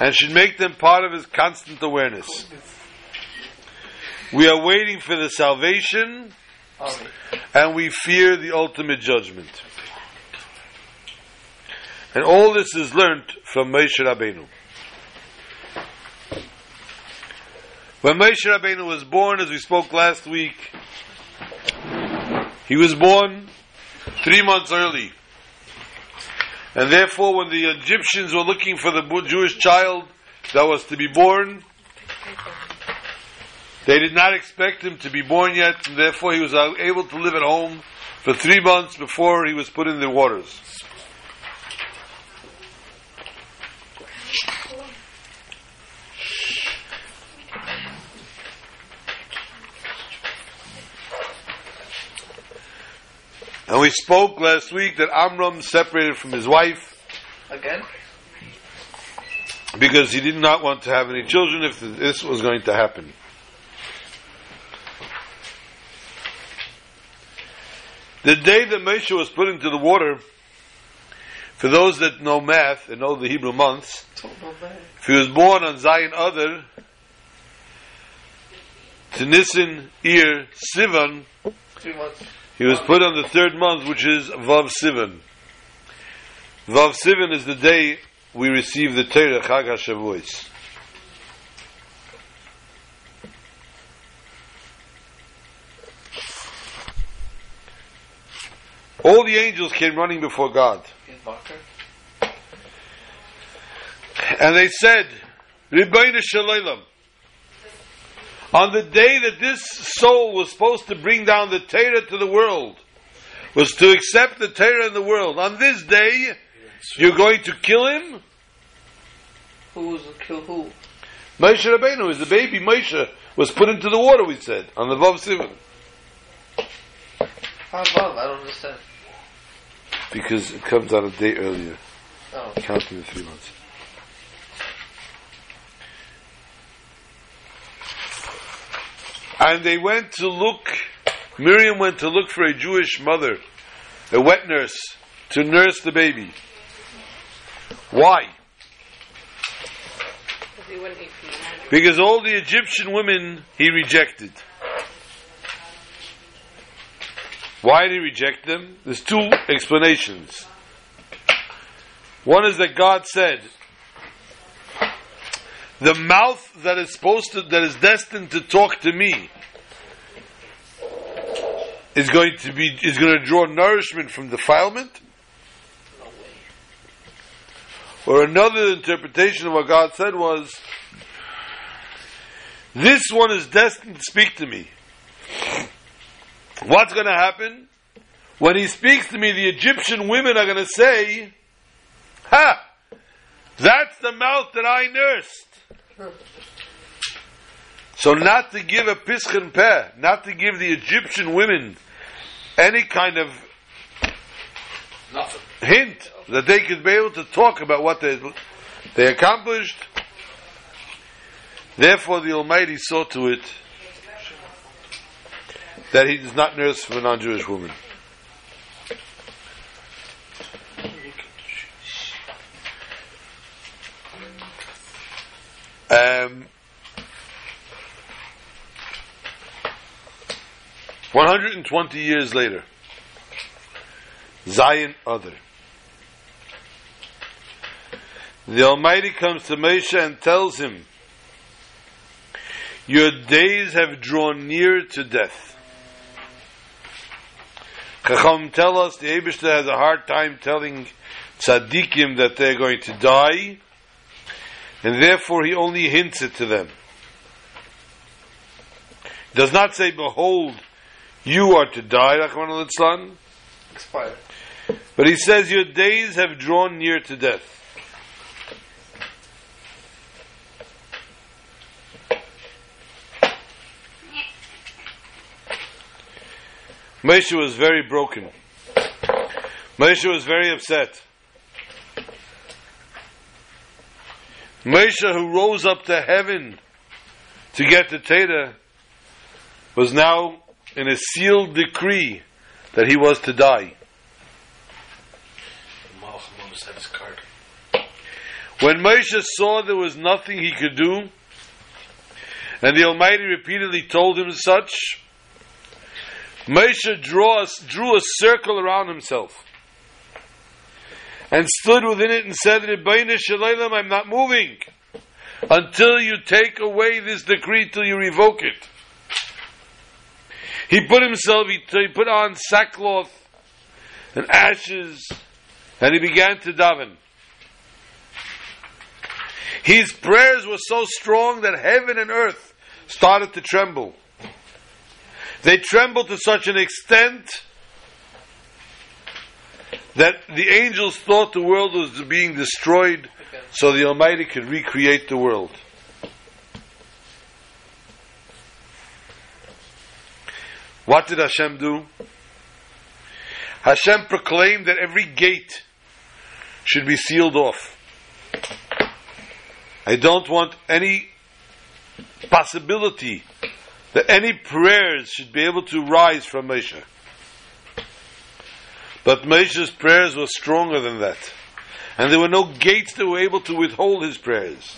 and should make them part of his constant awareness. We are waiting for the salvation and we fear the ultimate judgment. And all this is learnt from Moshe Rabbeinu. When Moshe Rabbeinu was born, as we spoke last week, he was born three months early. And therefore, when the Egyptians were looking for the Jewish child that was to be born, they did not expect him to be born yet, and therefore he was able to live at home for three months before he was put in the waters. And we spoke last week that Amram separated from his wife Again? because he did not want to have any children if this was going to happen. The day that Moshe was put into the water, for those that know math and know the Hebrew months, Don't know that. if he was born on Zayin Adar, to Nisan, Iyar, Sivan. He was put on the third month, which is Vav Sivan. Vav Sivan is the day we receive the Torah Chag HaShavuos. All the angels came running before God, and they said, Ribbono Shel Olam. On the day that this soul was supposed to bring down the Torah to the world, was to accept the Torah in the world. On this day, you're going to kill him? Who's kill who? Moshe Rabbeinu is the baby Moshe was put into the water, we said, on the Vav Sivan. How above? I don't understand. Because it comes out a day earlier, Oh. counting the three months. And they went to look, Miriam went to look for a Jewish mother, a wet nurse, to nurse the baby. Why? Because all the Egyptian women he rejected. Why did he reject them? There's two explanations. One is that God said, the mouth that is supposed to, that is destined to talk to me is going to be, is going to draw nourishment from defilement. Or another interpretation of what God said was, this one is destined to speak to me. What's going to happen? When he speaks to me, the Egyptian women are going to say, Ha! That's the mouth that I nursed. So not to give a piskin peh, not to give the Egyptian women any kind of Nothing. hint that they could be able to talk about what they, they accomplished. Therefore, the Almighty saw to it that he does not nurse from a non-Jewish woman. Um, 120 years later, Zayin Adar. The Almighty comes to Moshe and tells him, Your days have drawn near to death. Chacham tell us the Aibershter has a hard time telling tzaddikim that they're going to die, and therefore he only hints it to them. He does not say, Behold, you are to die, Rachman al. But he says, Your days have drawn near to death. Moshe was very broken. Moshe was very upset. Moshe, who rose up to heaven to get the Torah, was now in a sealed decree that he was to die. When Moshe saw there was nothing he could do, and the Almighty repeatedly told him such, Moshe drew a circle around himself and stood within it and said, I'm not moving until you take away this decree, till you revoke it. He put himself, he, he put on sackcloth and ashes, and he began to daven. His prayers were so strong that heaven and earth started to tremble. They trembled to such an extent that the angels thought the world was being destroyed so the Almighty could recreate the world. What did Hashem do? Hashem proclaimed that every gate should be sealed off. I don't want any possibility that any prayers should be able to rise from Moshe. But Moshe's prayers were stronger than that. And there were no gates that were able to withhold his prayers.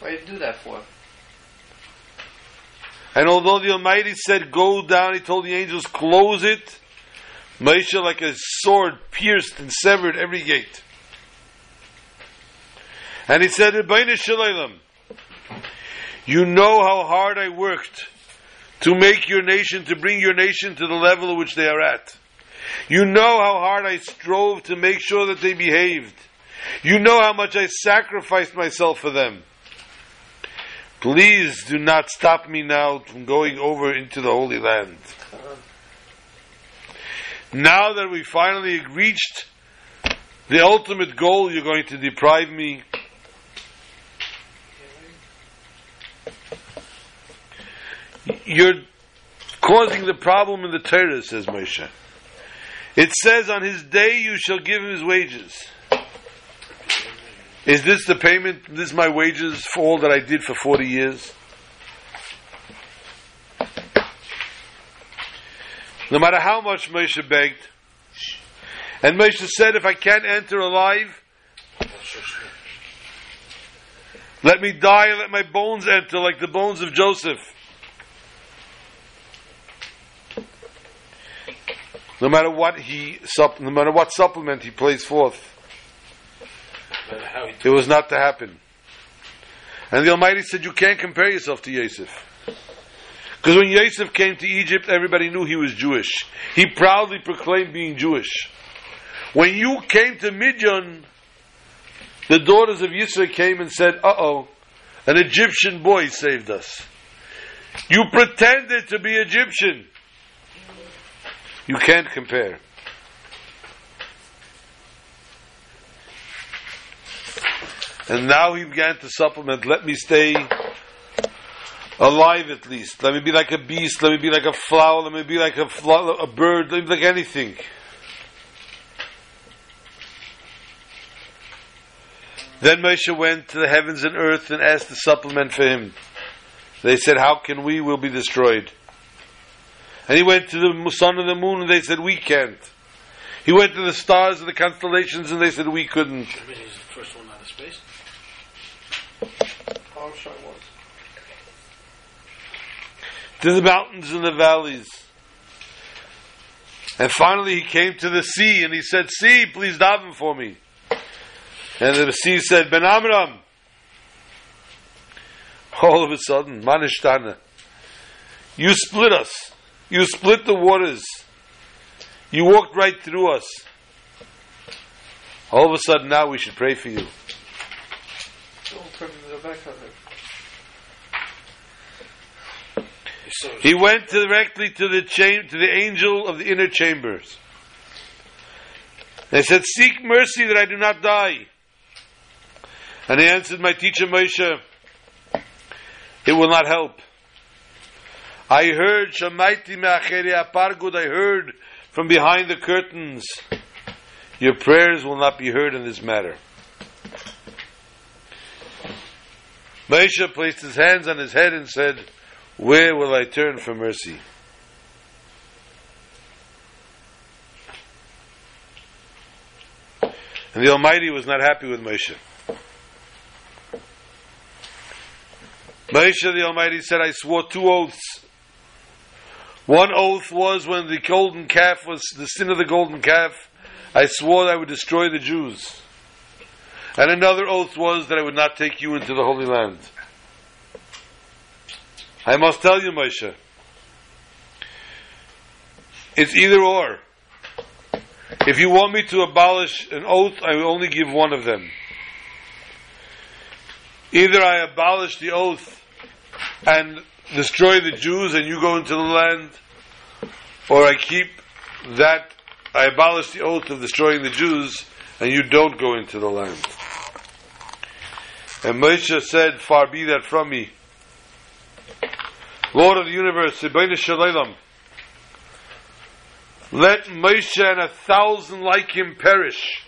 Why did you do that for? And although the Almighty said, Go down, he told the angels, Close it. Moshe, like a sword, pierced and severed every gate. And he said, you know how hard I worked to make your nation, to bring your nation to the level at which they are at. You know how hard I strove to make sure that they behaved. You know how much I sacrificed myself for them. Please do not stop me now from going over into the Holy Land. Now that we finally reached the ultimate goal, you're going to deprive me. You're causing the problem in the Torah, says Moshe. It says, on his day you shall give him his wages. Is this the payment? This is my wages for all that I did for 40 years? No matter how much Moshe begged, and Moshe said, if I can't enter alive, let me die and let my bones enter like the bones of Joseph. No matter what he, no matter what supplement he plays forth, it was not to happen. And the Almighty said, you can't compare yourself to Yosef. Because when Yosef came to Egypt, everybody knew he was Jewish. He proudly proclaimed being Jewish. When you came to Midian, the daughters of Yisro came and said, uh oh, an Egyptian boy saved us. You pretended to be Egyptian. You can't compare. And now he began to supplement, let me stay alive at least. Let me be like a beast, let me be like a flower, let me be like a, a bird, let me be like anything. Then Moshe went to the heavens and earth and asked the supplement for him. They said, How can we? We'll be destroyed. And he went to the sun and the moon and they said, We can't. He went to the stars and the constellations and they said, We couldn't. I mean, he's the first one out of space. Armstrong was. to the mountains and the valleys. And finally he came to the sea and he said, Sea, please daven for me. And the sea said, Ben Amram. All of a sudden, Manishtana, you split us. You split the waters. You walked right through us. All of a sudden now we should pray for you. He went directly to the cham- to the angel of the inner chambers. They said, Seek mercy that I do not die. And he answered my teacher Moshe, It will not help. I heard Shamaiti Me'acheri Apargud, I heard from behind the curtains. Your prayers will not be heard in this matter. Moshe placed his hands on his head and said, Where will I turn for mercy? And the Almighty was not happy with Moshe. Moshe, the Almighty, said, I swore two oaths. One oath was when the golden calf was the sin of the golden calf, I swore I would destroy the Jews. And another oath was that I would not take you into the Holy Land. I must tell you, Moshe, it's either or. If you want me to abolish an oath, I will only give one of them. Either I abolish the oath and destroy the Jews and you go into the land, or I keep that, I abolish the oath of destroying the Jews and you don't go into the land. And Moshe said, Far be that from me. Lord of the universe, let Moshe and a thousand like him perish,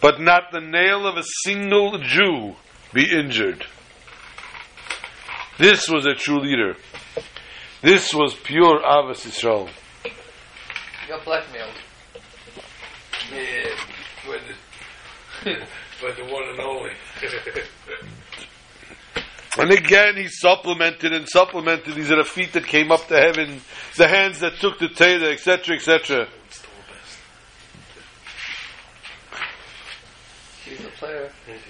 but not the nail of a single Jew be injured. This was a true leader. This was pure Ahavas Yisrael. You got blackmailed. Yeah, but the, *laughs* but the one and only. *laughs* And again, he supplemented and supplemented. These are the feet that came up to heaven, the hands that took the Torah, etc., etc. Still the best. He's a player. Mm-hmm.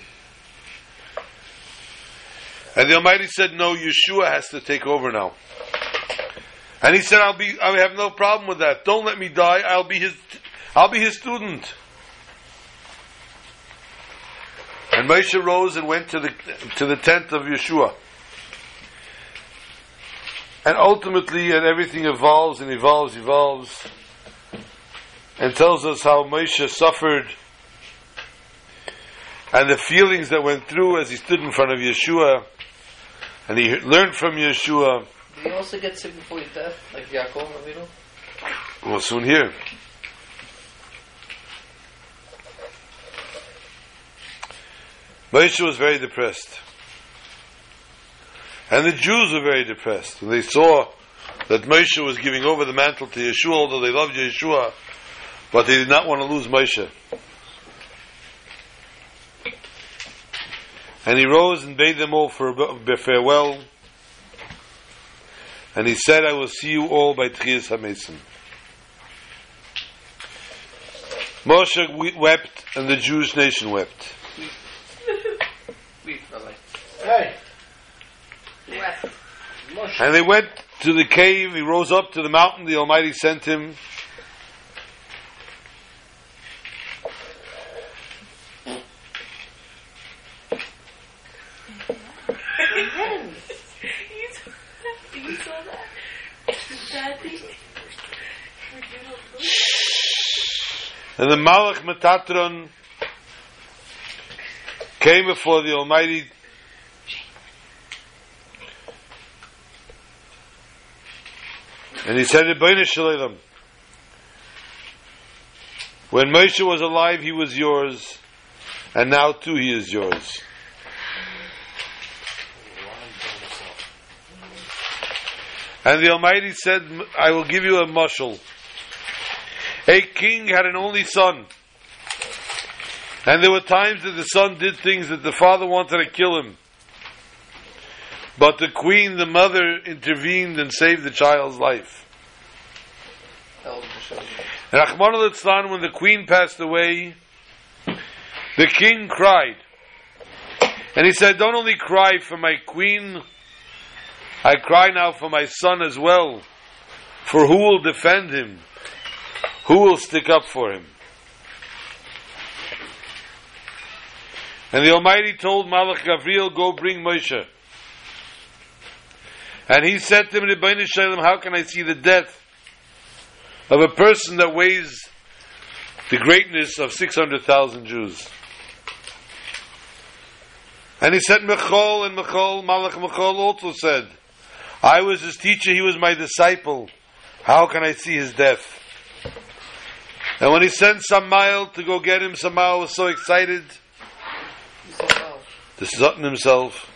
And the Almighty said, "No, Yeshua has to take over now." And he said, "I'll be. I have no problem with that. Don't let me die. I'll be his. I'll be his student." And Moshe rose and went to the to the tent of Yeshua. And ultimately, and everything evolves and evolves, evolves, and tells us how Moshe suffered and the feelings that went through as he stood in front of Yeshua, and he learned from Yeshua. Did he also get sick before his death, like Yaakov Avinu? We'll soon hear. Moshe was very depressed. And the Jews were very depressed. And they saw that Moshe was giving over the mantle to Yeshua, although they loved Yeshua, but they did not want to lose Moshe. And he rose and bade them all for a farewell. And he said, I will see you all by Tchias HaMesim. Moshe wept, and the Jewish nation wept. Hey, And they went to the cave, he rose up to the mountain, the Almighty sent him. you saw that? You saw that? That thing? And the Malach Metatron came before the Almighty. And he said, "Ribbono Shel Olam, when Moshe was alive, he was yours, and now too he is yours. And the Almighty said, I will give you a mushal. A king had an only son. And there were times that the son did things that the father wanted to kill him. But the queen, the mother, intervened and saved the child's life. Rahman al when the queen passed away, the king cried. And he said, Don't only cry for my queen, I cry now for my son as well. For who will defend him? Who will stick up for him? And the Almighty told Malach Gavriel, Go bring Moshe. And he said to him, Shalom, how can I see the death of a person that weighs the greatness of 600,000 Jews. And he said, Michal and Michal, Malach Michal also said, I was his teacher, he was my disciple. How can I see his death? And when he sent Samael to go get him, Samael was so excited to Sutton himself.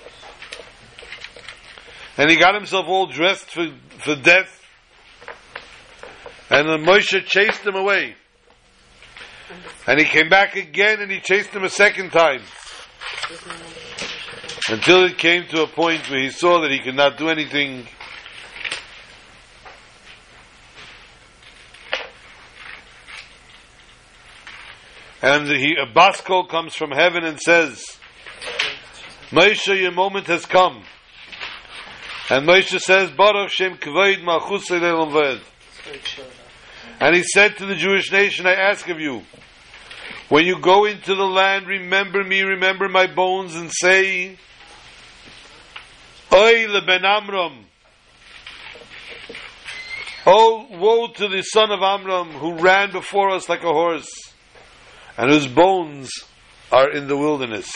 And he got himself all dressed for, for death. And Moshe chased him away. And he came back again and he chased him a second time. Until it came to a point where he saw that he could not do anything. And he, a baskol comes from heaven and says, Moshe, your moment has come. And Moshe says, Baruch Shem Kvoid Malchus Ved. And he said to the Jewish nation, I ask of you, when you go into the land, remember me, remember my bones, and say, Oy ben Amram. Oh, woe to the son of Amram who ran before us like a horse, and whose bones are in the wilderness.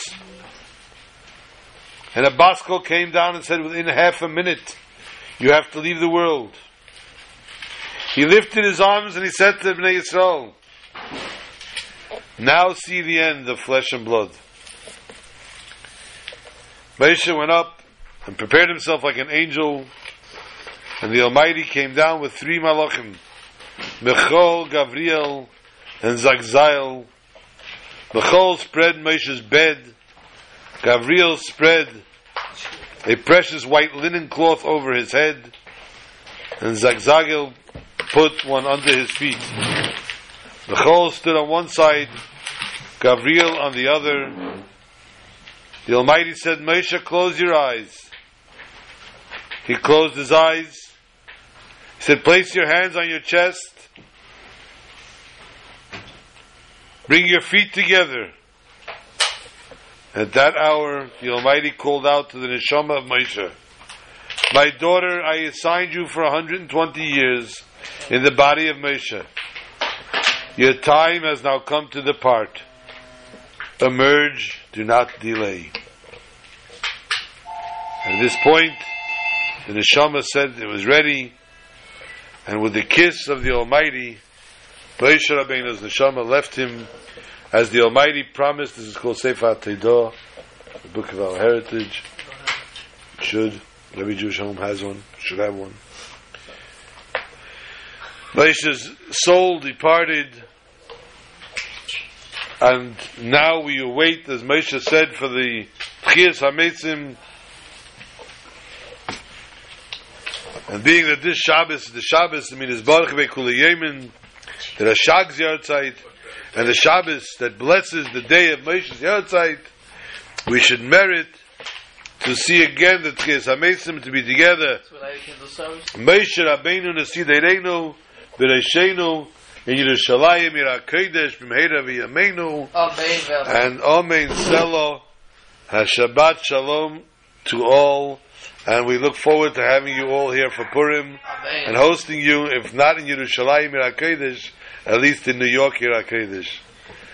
And Abasko came down and said, Within half a minute, you have to leave the world. He lifted his arms and he said to Bnei Yisrael, Now see the end of flesh and blood. Moshe went up and prepared himself like an angel, and the Almighty came down with three malachim, Michal, Gavriel, and Zagzagel. Michal spread Moshe's bed, Gavriel spread a precious white linen cloth over his head, and Zagzagel put one under his feet. Michal stood on one side, Gavriel on the other. The Almighty said, Moshe, close your eyes. He closed his eyes. He said, place your hands on your chest. Bring your feet together. At that hour, the Almighty called out to the neshama of Moshe, My daughter, I assigned you for 120 years in the body of Moshe. Your time has now come to depart. Emerge, do not delay. At this point, the neshama said it was ready, and with the kiss of the Almighty, Moshe Rabbeinu's neshama left him as the Almighty promised. This is called Sefer Teidah, the book of our heritage. Should every Jewish home has one? Should have one. Moshe's soul departed, and now we await, as Moshe said, for the Techias Hameisim. And being that this Shabbos, is the Shabbos, I mean, is Baruch Yemen, the Rashag's Yahrzeit, and the Shabbos that blesses the day of Moshe's Yahrzeit, we should merit to see again the Techias Hameisim to be together. That's what I can do service. Moshe Rabbeinu Nesidereinu V'Reishenu in Yerushalayim Yira Kodesh Bimheira V'Yameinu Amen. Amen. and Amen Selo HaShabbat Shalom to all and we look forward to having you all here for Purim and hosting you if not in Yerushalayim Yira Kodesh at least in New York Yira Kodesh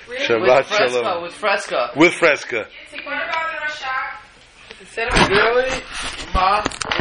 With Shabbat fresca. Shalom With fresca. with Fresca What about the Rashak? Really? Ma?